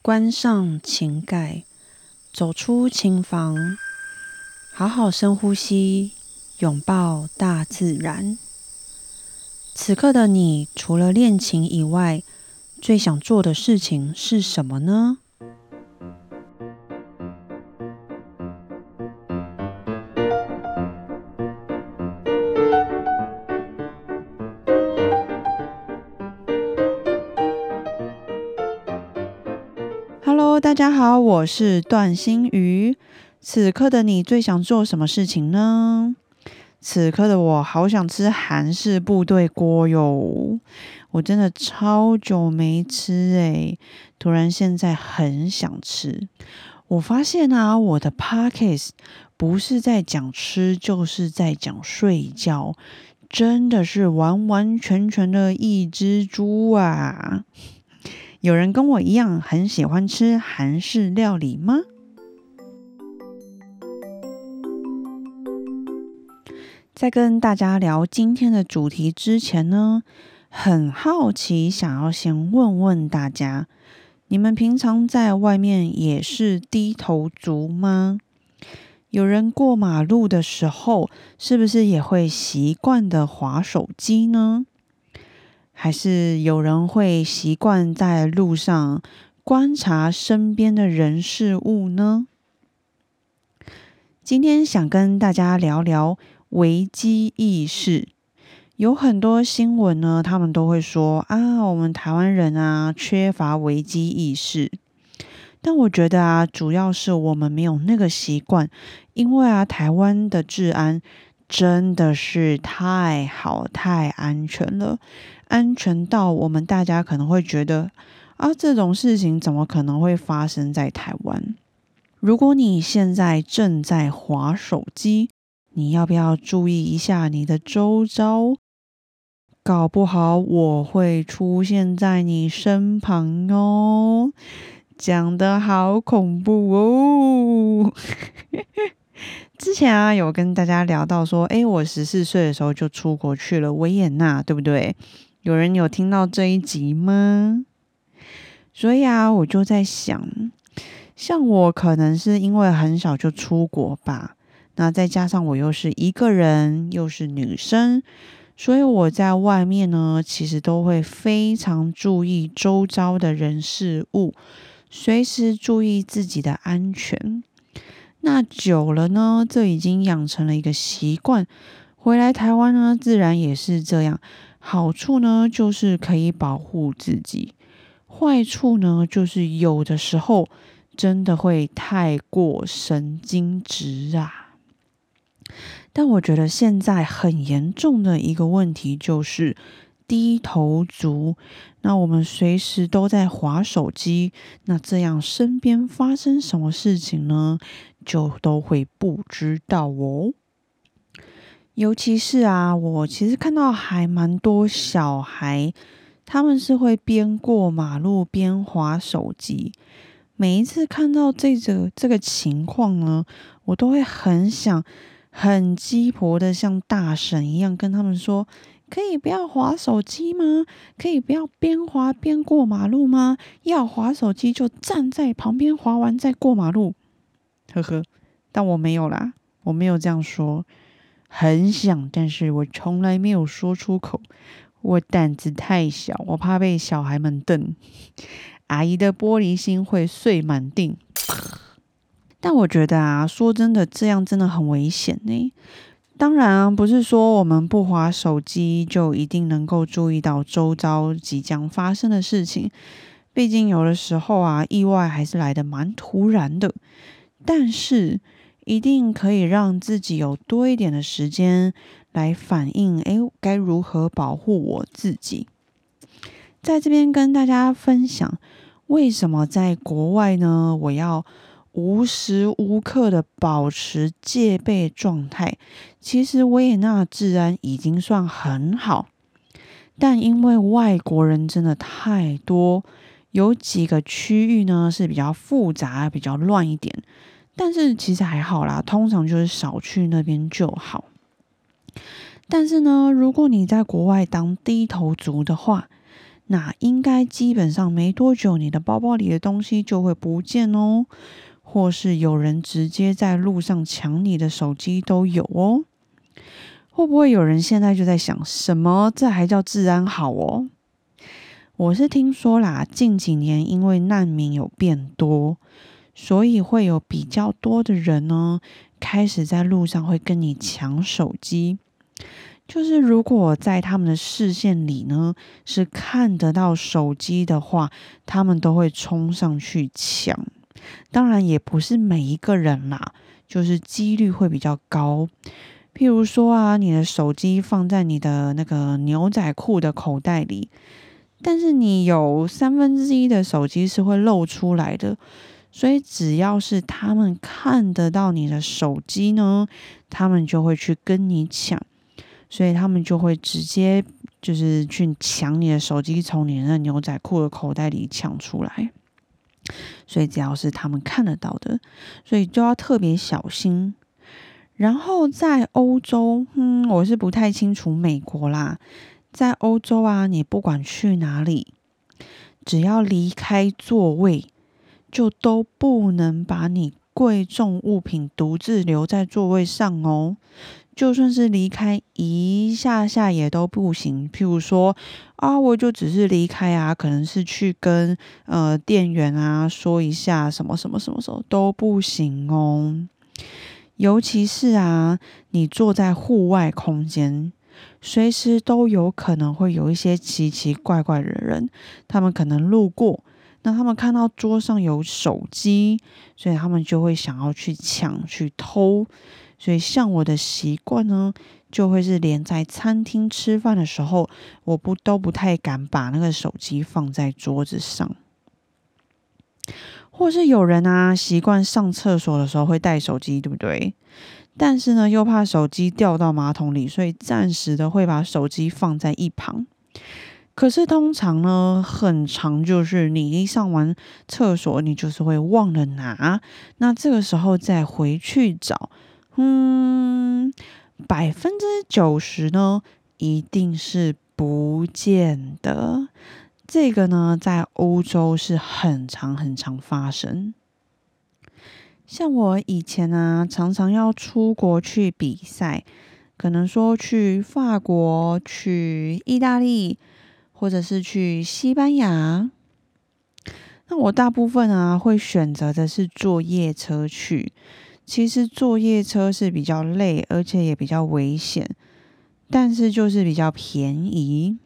关上琴盖，走出琴房，好好深呼吸，拥抱大自然。此刻的你，除了练琴以外，最想做的事情是什么呢？大家好，我是段心瑜。此刻的你最想做什么事情呢？此刻的我好想吃韩式部队锅哟！我真的超久没吃诶，突然现在很想吃。我发现啊，我的 pockets 不是在讲吃，就是在讲睡觉，真的是完完全全的一只猪啊！有人跟我一样很喜欢吃韩式料理吗？在跟大家聊今天的主题之前呢，很好奇，想要先问问大家：你们平常在外面也是低头族吗？有人过马路的时候，是不是也会习惯的划手机呢？还是有人会习惯在路上观察身边的人事物呢？今天想跟大家聊聊危机意识。有很多新闻呢，他们都会说啊，我们台湾人啊缺乏危机意识。但我觉得啊，主要是我们没有那个习惯，因为啊，台湾的治安真的是太好、太安全了。安全到我们大家可能会觉得啊，这种事情怎么可能会发生在台湾？如果你现在正在划手机，你要不要注意一下你的周遭？搞不好我会出现在你身旁哦！讲的好恐怖哦！之前啊，有跟大家聊到说，诶，我十四岁的时候就出国去了维也纳，对不对？有人有听到这一集吗？所以啊，我就在想，像我可能是因为很小就出国吧，那再加上我又是一个人，又是女生，所以我在外面呢，其实都会非常注意周遭的人事物，随时注意自己的安全。那久了呢，这已经养成了一个习惯。回来台湾呢，自然也是这样。好处呢，就是可以保护自己；坏处呢，就是有的时候真的会太过神经质啊。但我觉得现在很严重的一个问题就是低头族。那我们随时都在划手机，那这样身边发生什么事情呢，就都会不知道哦。尤其是啊，我其实看到还蛮多小孩，他们是会边过马路边划手机。每一次看到这个这个情况呢，我都会很想很鸡婆的，像大神一样跟他们说：可以不要划手机吗？可以不要边划边过马路吗？要划手机就站在旁边划完再过马路。呵呵，但我没有啦，我没有这样说。很想，但是我从来没有说出口。我胆子太小，我怕被小孩们瞪。阿姨的玻璃心会碎满地。但我觉得啊，说真的，这样真的很危险呢。当然啊，不是说我们不划手机就一定能够注意到周遭即将发生的事情。毕竟有的时候啊，意外还是来的蛮突然的。但是。一定可以让自己有多一点的时间来反应，诶，该如何保护我自己？在这边跟大家分享，为什么在国外呢？我要无时无刻的保持戒备状态。其实维也纳治安已经算很好，但因为外国人真的太多，有几个区域呢是比较复杂、比较乱一点。但是其实还好啦，通常就是少去那边就好。但是呢，如果你在国外当低头族的话，那应该基本上没多久，你的包包里的东西就会不见哦，或是有人直接在路上抢你的手机都有哦。会不会有人现在就在想，什么这还叫治安好哦？我是听说啦，近几年因为难民有变多，所以会有比较多的人呢，开始在路上会跟你抢手机。就是如果在他们的视线里呢，是看得到手机的话，他们都会冲上去抢。当然也不是每一个人啦，就是几率会比较高。譬如说啊，你的手机放在你的那个牛仔裤的口袋里，但是你有三分之一的手机是会露出来的，所以只要是他们看得到你的手机呢，他们就会去跟你抢。所以他们就会直接就是去抢你的手机，从你那牛仔裤的口袋里抢出来。所以只要是他们看得到的，所以就要特别小心。然后在欧洲，嗯，我是不太清楚美国啦。在欧洲啊，你不管去哪里，只要离开座位，就都不能把你贵重物品独自留在座位上哦。就算是离开一下下也都不行。譬如说啊，我就只是离开啊，可能是去跟呃店员啊说一下什么什么什么时候都不行哦。尤其是啊，你坐在户外空间，随时都有可能会有一些奇奇怪怪的人，他们可能路过，那他们看到桌上有手机，所以他们就会想要去抢去偷。所以，像我的习惯呢，就会是连在餐厅吃饭的时候，我不都不太敢把那个手机放在桌子上，或是有人啊习惯上厕所的时候会带手机，对不对？但是呢，又怕手机掉到马桶里，所以暂时的会把手机放在一旁。可是通常呢，很长就是你一上完厕所，你就是会忘了拿，那这个时候再回去找。嗯，百分之九十呢，一定是不见的。这个呢，在欧洲是很常很常发生。像我以前啊，常常要出国去比赛，可能说去法国、去意大利，或者是去西班牙。那我大部分啊，会选择的是坐夜车去。其实坐夜车是比较累，而且也比较危险，但是就是比较便宜。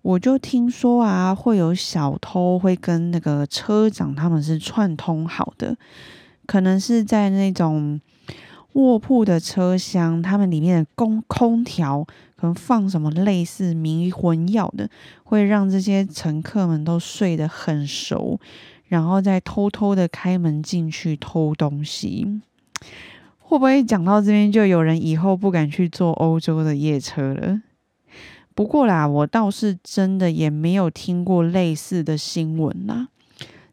我就听说啊，会有小偷会跟那个车长他们是串通好的，可能是在那种卧铺的车厢，他们里面的空空调可能放什么类似迷魂药的，会让这些乘客们都睡得很熟。然后再偷偷的开门进去偷东西，会不会讲到这边就有人以后不敢去坐欧洲的夜车了？不过啦，我倒是真的也没有听过类似的新闻啦，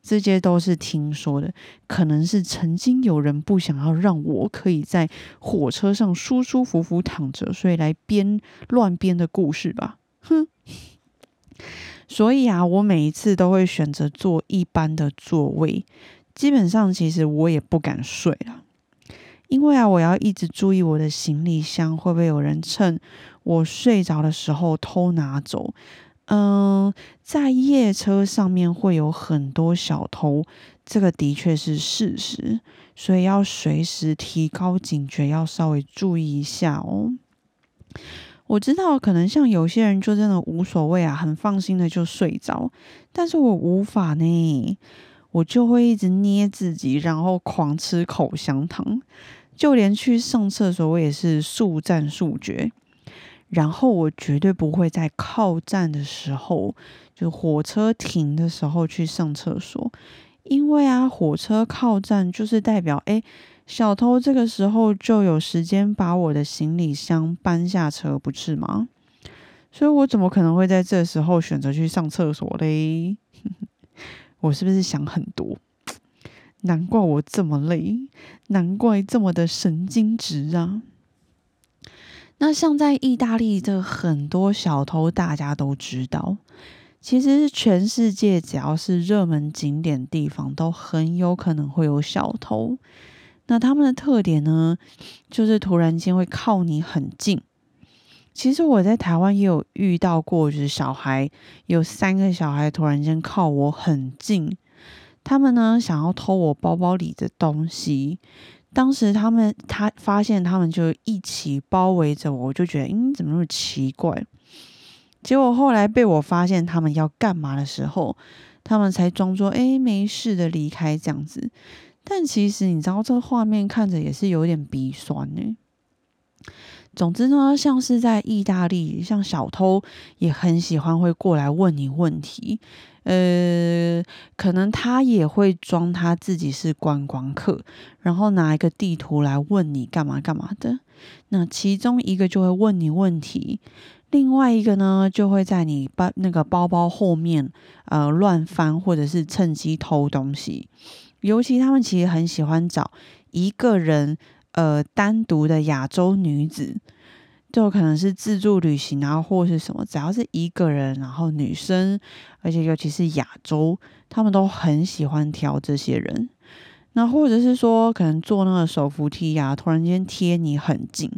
这些都是听说的，可能是曾经有人不想要让我可以在火车上舒舒服服躺着，所以来编乱编的故事吧，哼。所以啊，我每一次都会选择坐一般的座位。基本上，其实我也不敢睡了，因为啊，我要一直注意我的行李箱会不会有人趁我睡着的时候偷拿走。嗯，在夜车上面会有很多小偷，这个的确是事实，所以要随时提高警觉，要稍微注意一下哦。我知道，可能像有些人就真的无所谓啊，很放心的就睡着。但是我无法呢，我就会一直捏自己，然后狂吃口香糖，就连去上厕所我也是速战速决。然后我绝对不会在靠站的时候，就火车停的时候去上厕所，因为啊，火车靠站就是代表哎。小偷这个时候就有时间把我的行李箱搬下车，不是吗？所以我怎么可能会在这时候选择去上厕所嘞？我是不是想很多？难怪我这么累，难怪这么的神经质啊！那像在意大利的很多小偷，大家都知道，其实全世界只要是热门景点地方，都很有可能会有小偷。那他们的特点呢，就是突然间会靠你很近。其实我在台湾也有遇到过，就是小孩有三个小孩突然间靠我很近，他们呢想要偷我包包里的东西。当时他们他发现他们就一起包围着我，我就觉得，嗯，怎么那么奇怪？结果后来被我发现他们要干嘛的时候，他们才装作哎没事的离开这样子。但其实你知道，这个画面看着也是有点鼻酸呢。总之呢，像是在意大利，像小偷也很喜欢会过来问你问题。呃，可能他也会装他自己是观光客，然后拿一个地图来问你干嘛干嘛的。那其中一个就会问你问题。另外一个呢，就会在你包那个包包后面，呃，乱翻或者是趁机偷东西。尤其他们其实很喜欢找一个人，呃，单独的亚洲女子，就可能是自助旅行啊，或是什么，只要是一个人，然后女生，而且尤其是亚洲，他们都很喜欢挑这些人。那或者是说，可能坐那个手扶梯呀，突然间贴你很近。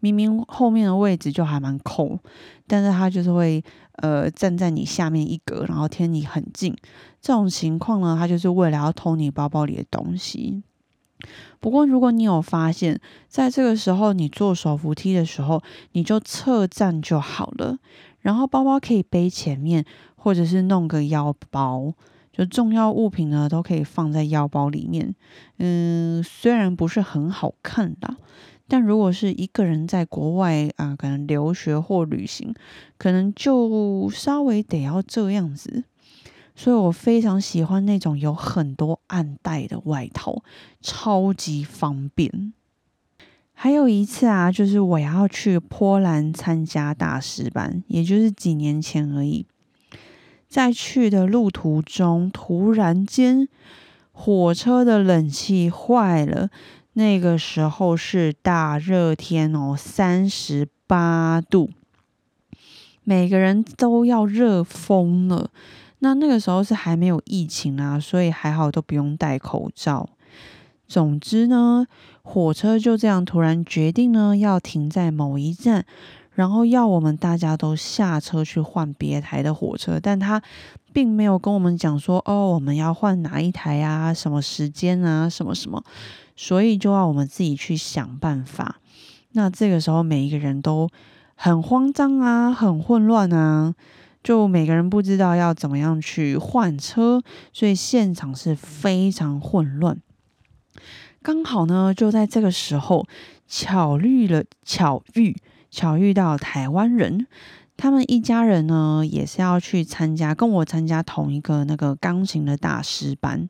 明明后面的位置就还蛮空，但是他就是会呃站在你下面一格，然后贴你很近。这种情况呢，他就是为了要偷你包包里的东西。不过，如果你有发现，在这个时候你坐手扶梯的时候，你就侧站就好了，然后包包可以背前面，或者是弄个腰包，就重要物品呢都可以放在腰包里面。嗯，虽然不是很好看的。但如果是一个人在国外啊，可能留学或旅行，可能就稍微得要这样子。所以我非常喜欢那种有很多暗袋的外套，超级方便。还有一次啊，就是我要去波兰参加大师班，也就是几年前而已。在去的路途中，突然间火车的冷气坏了。那个时候是大热天哦，三十八度，每个人都要热疯了。那那个时候是还没有疫情啊，所以还好都不用戴口罩。总之呢，火车就这样突然决定呢要停在某一站，然后要我们大家都下车去换别台的火车，但他并没有跟我们讲说哦，我们要换哪一台啊，什么时间啊，什么什么。所以就要我们自己去想办法。那这个时候，每一个人都很慌张啊，很混乱啊，就每个人不知道要怎么样去换车，所以现场是非常混乱。刚好呢，就在这个时候，巧遇了巧遇巧遇到台湾人，他们一家人呢也是要去参加，跟我参加同一个那个钢琴的大师班。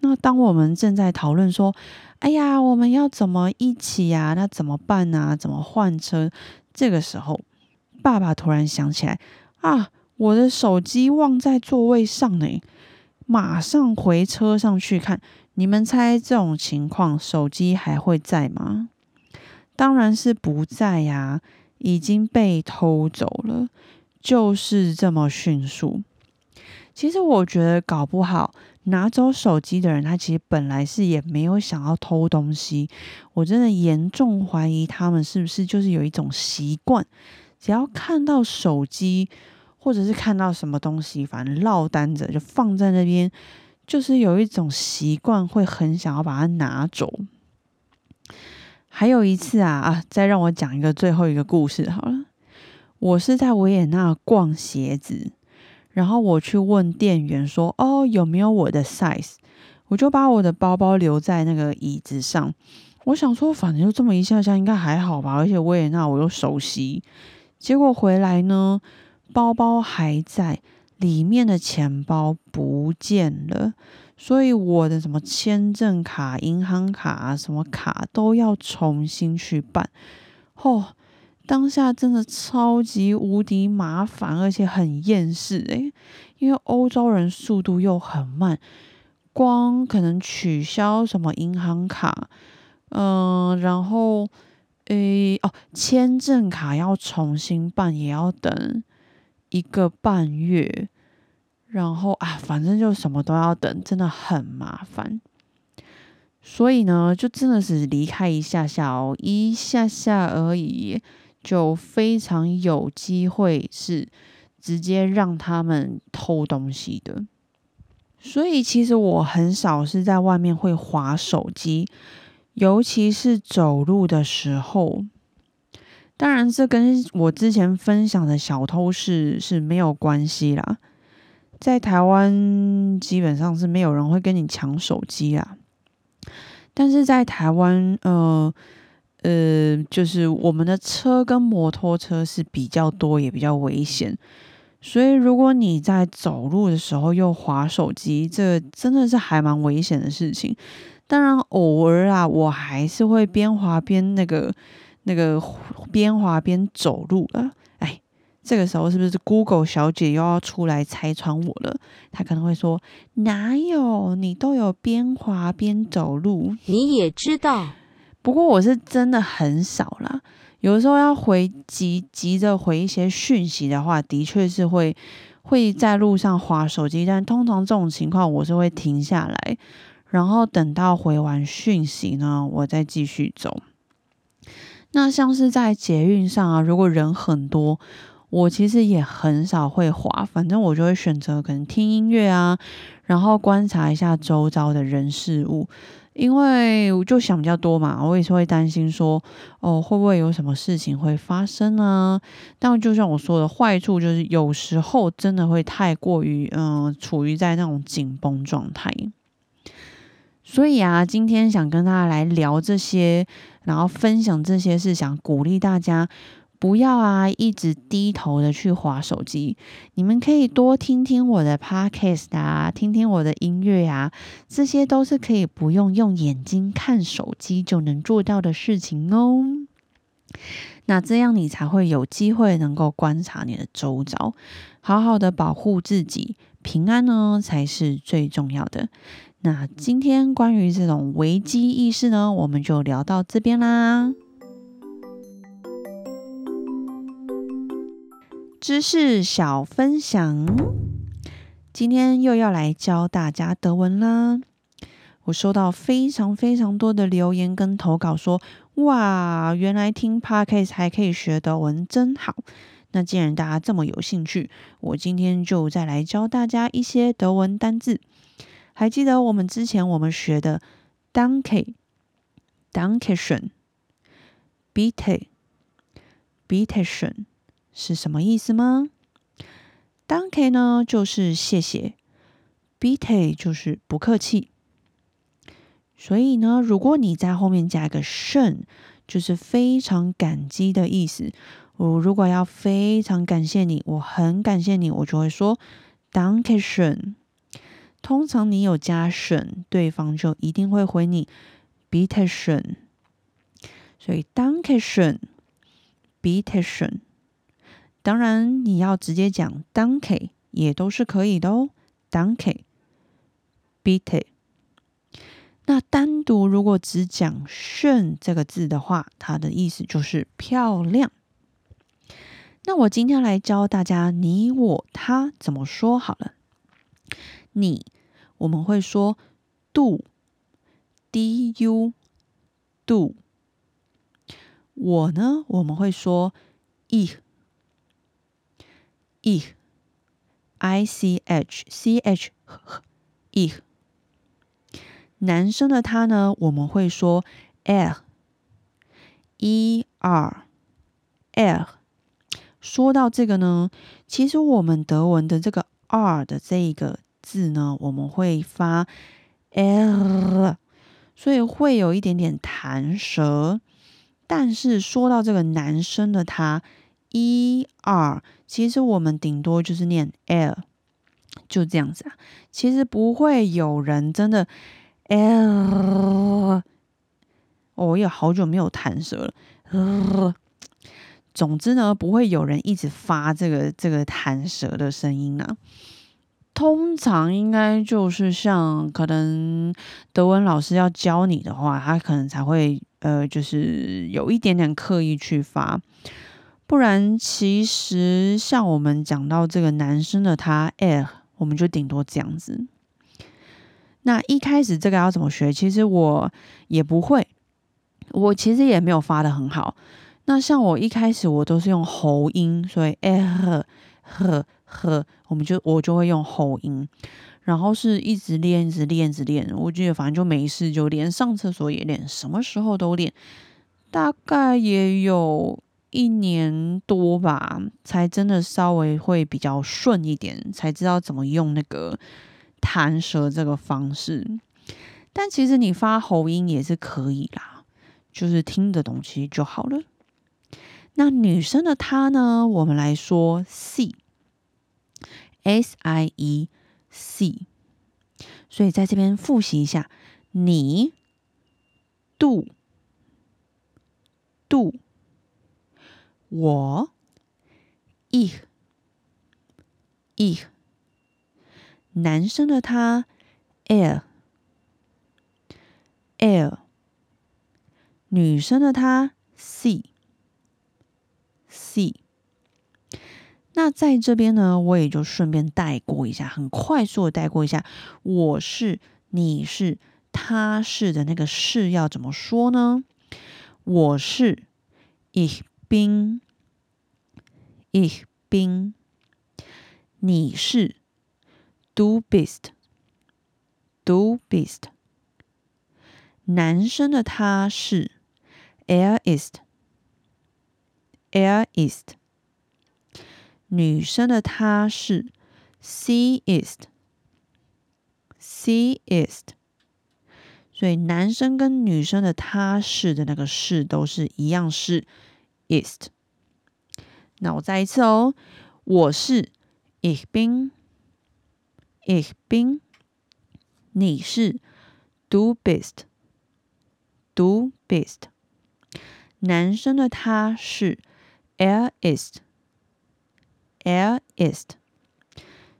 那当我们正在讨论说，哎呀，我们要怎么一起呀？那怎么办呢？怎么换车？这个时候，爸爸突然想起来，啊，我的手机忘在座位上呢。马上回车上去看。你们猜这种情况，手机还会在吗？当然是不在呀，已经被偷走了。就是这么迅速。其实我觉得搞不好。拿走手机的人，他其实本来是也没有想要偷东西。我真的严重怀疑他们是不是就是有一种习惯，只要看到手机或者是看到什么东西，反正落单着就放在那边，就是有一种习惯会很想要把它拿走。还有一次啊啊，再让我讲一个最后一个故事好了。我是在维也纳逛鞋子。然后我去问店员说：“哦，有没有我的 size？” 我就把我的包包留在那个椅子上。我想说，反正就这么一下下，应该还好吧。而且维也纳我又熟悉。结果回来呢，包包还在，里面的钱包不见了。所以我的什么签证卡、银行卡啊什么卡都要重新去办。哦。当下真的超级无敌麻烦，而且很厌世诶，因为欧洲人速度又很慢，光可能取消什么银行卡，嗯，然后诶哦，签证卡要重新办也要等一个半月，然后啊，反正就什么都要等，真的很麻烦。所以呢，就真的是离开一下下哦，一下下而已，就非常有机会是直接让他们偷东西的。所以其实我很少是在外面会划手机，尤其是走路的时候。当然，这跟我之前分享的小偷是是没有关系啦。在台湾，基本上是没有人会跟你抢手机啦。但是在台湾，呃呃，就是我们的车跟摩托车是比较多，也比较危险。所以，如果你在走路的时候又滑手机，这真的是还蛮危险的事情。当然，偶尔啊，我还是会边滑边那个。那个边滑边走路了，哎，这个时候是不是 Google 小姐又要出来拆穿我了？她可能会说：“哪有你都有边滑边走路？”你也知道，不过我是真的很少啦。有时候要回急急着回一些讯息的话，的确是会会在路上滑手机，但通常这种情况我是会停下来，然后等到回完讯息呢，我再继续走。那像是在捷运上啊，如果人很多，我其实也很少会滑，反正我就会选择可能听音乐啊，然后观察一下周遭的人事物，因为我就想比较多嘛，我也是会担心说，哦，会不会有什么事情会发生呢？但就像我说的，坏处就是有时候真的会太过于，嗯，处于在那种紧绷状态。所以啊，今天想跟大家来聊这些，然后分享这些，是想鼓励大家不要啊一直低头的去划手机。你们可以多听听我的 podcast 啊，听听我的音乐啊，这些都是可以不用用眼睛看手机就能做到的事情哦。那这样你才会有机会能够观察你的周遭，好好的保护自己，平安呢才是最重要的。那今天关于这种危机意识呢，我们就聊到这边啦。知识小分享，今天又要来教大家德文啦。我收到非常非常多的留言跟投稿，说哇，原来听 podcast 还可以学德文，真好。那既然大家这么有兴趣，我今天就再来教大家一些德文单字。还记得我们之前我们学的 “danke”、“dankeschön”、“bitte”、“bitteschön” 是什么意思吗？“danke” 呢就是谢谢，“bitte” 就是不客气。所以呢，如果你在后面加一个 “schön”，就是非常感激的意思。我如果要非常感谢你，我很感谢你，我就会说 “dankeschön”。通常你有加省，对方就一定会回你 bittern。所以 danke schön，bitte schön。当然你要直接讲 danke 也都是可以的哦，danke，bitte。那单独如果只讲甚这个字的话，它的意思就是漂亮。那我今天来教大家你我他怎么说好了。你，我们会说 do，d u do。我呢，我们会说 ich，ich，i c h c h i。男生的他呢，我们会说 er，e r r。说到这个呢，其实我们德文的这个 r 的这一个。字呢，我们会发 l，所以会有一点点弹舌。但是说到这个男生的他，e r，其实我们顶多就是念 l，就这样子啊。其实不会有人真的 l，我也好久没有弹舌了。总之呢，不会有人一直发这个这个弹舌的声音啊。通常应该就是像可能德文老师要教你的话，他可能才会呃，就是有一点点刻意去发。不然，其实像我们讲到这个男生的他哎我们就顶多这样子。那一开始这个要怎么学？其实我也不会，我其实也没有发的很好。那像我一开始我都是用喉音，所以哎呵呵，我们就我就会用喉音，然后是一直练，一直练，一直练。我觉得反正就没事就连，上厕所也练，什么时候都练，大概也有。一年多吧，才真的稍微会比较顺一点，才知道怎么用那个弹舌这个方式。但其实你发喉音也是可以啦，就是听的东西就好了。那女生的她呢？我们来说 C S I E C，。所以在这边复习一下，你，do do。我，ich，ich，男生的他，er，er，女生的她，sie，sie。那在这边呢，我也就顺便带过一下，很快速的带过一下，我是，你是，他是的那个是要怎么说呢？我是，ich。冰，ich bin。你是，du bist，du bist。男生的他是，er ist，er ist。女生的她是，sie ist，sie ist。所以男生跟女生的他是的那个是都是一样是。ist 那我再一次哦，我是 ich bin，ich bin，你是 du bist，du bist，男生的他是 er er ist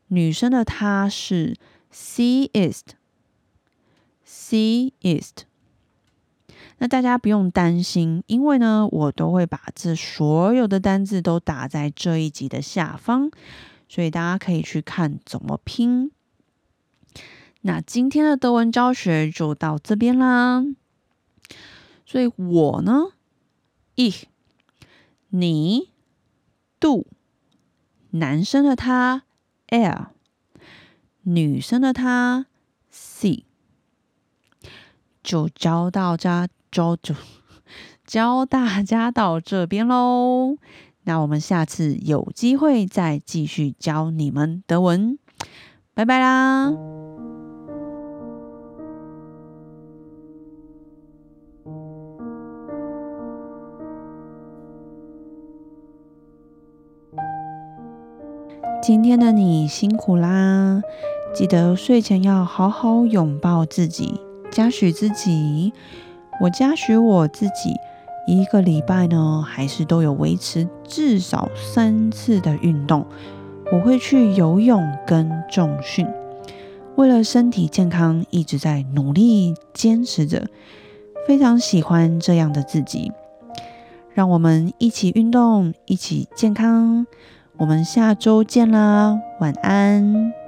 女生的她是 sie ist，sie ist。那大家不用担心，因为呢，我都会把这所有的单字都打在这一集的下方，所以大家可以去看怎么拼。那今天的德文教学就到这边啦。所以我呢，ich，你，du，男生的他 L，女生的他 C，就教到这。教就教大家到这边喽，那我们下次有机会再继续教你们德文，拜拜啦！今天的你辛苦啦，记得睡前要好好拥抱自己，嘉许自己。我嘉许我自己，一个礼拜呢，还是都有维持至少三次的运动。我会去游泳跟重训，为了身体健康，一直在努力坚持着。非常喜欢这样的自己。让我们一起运动，一起健康。我们下周见啦，晚安。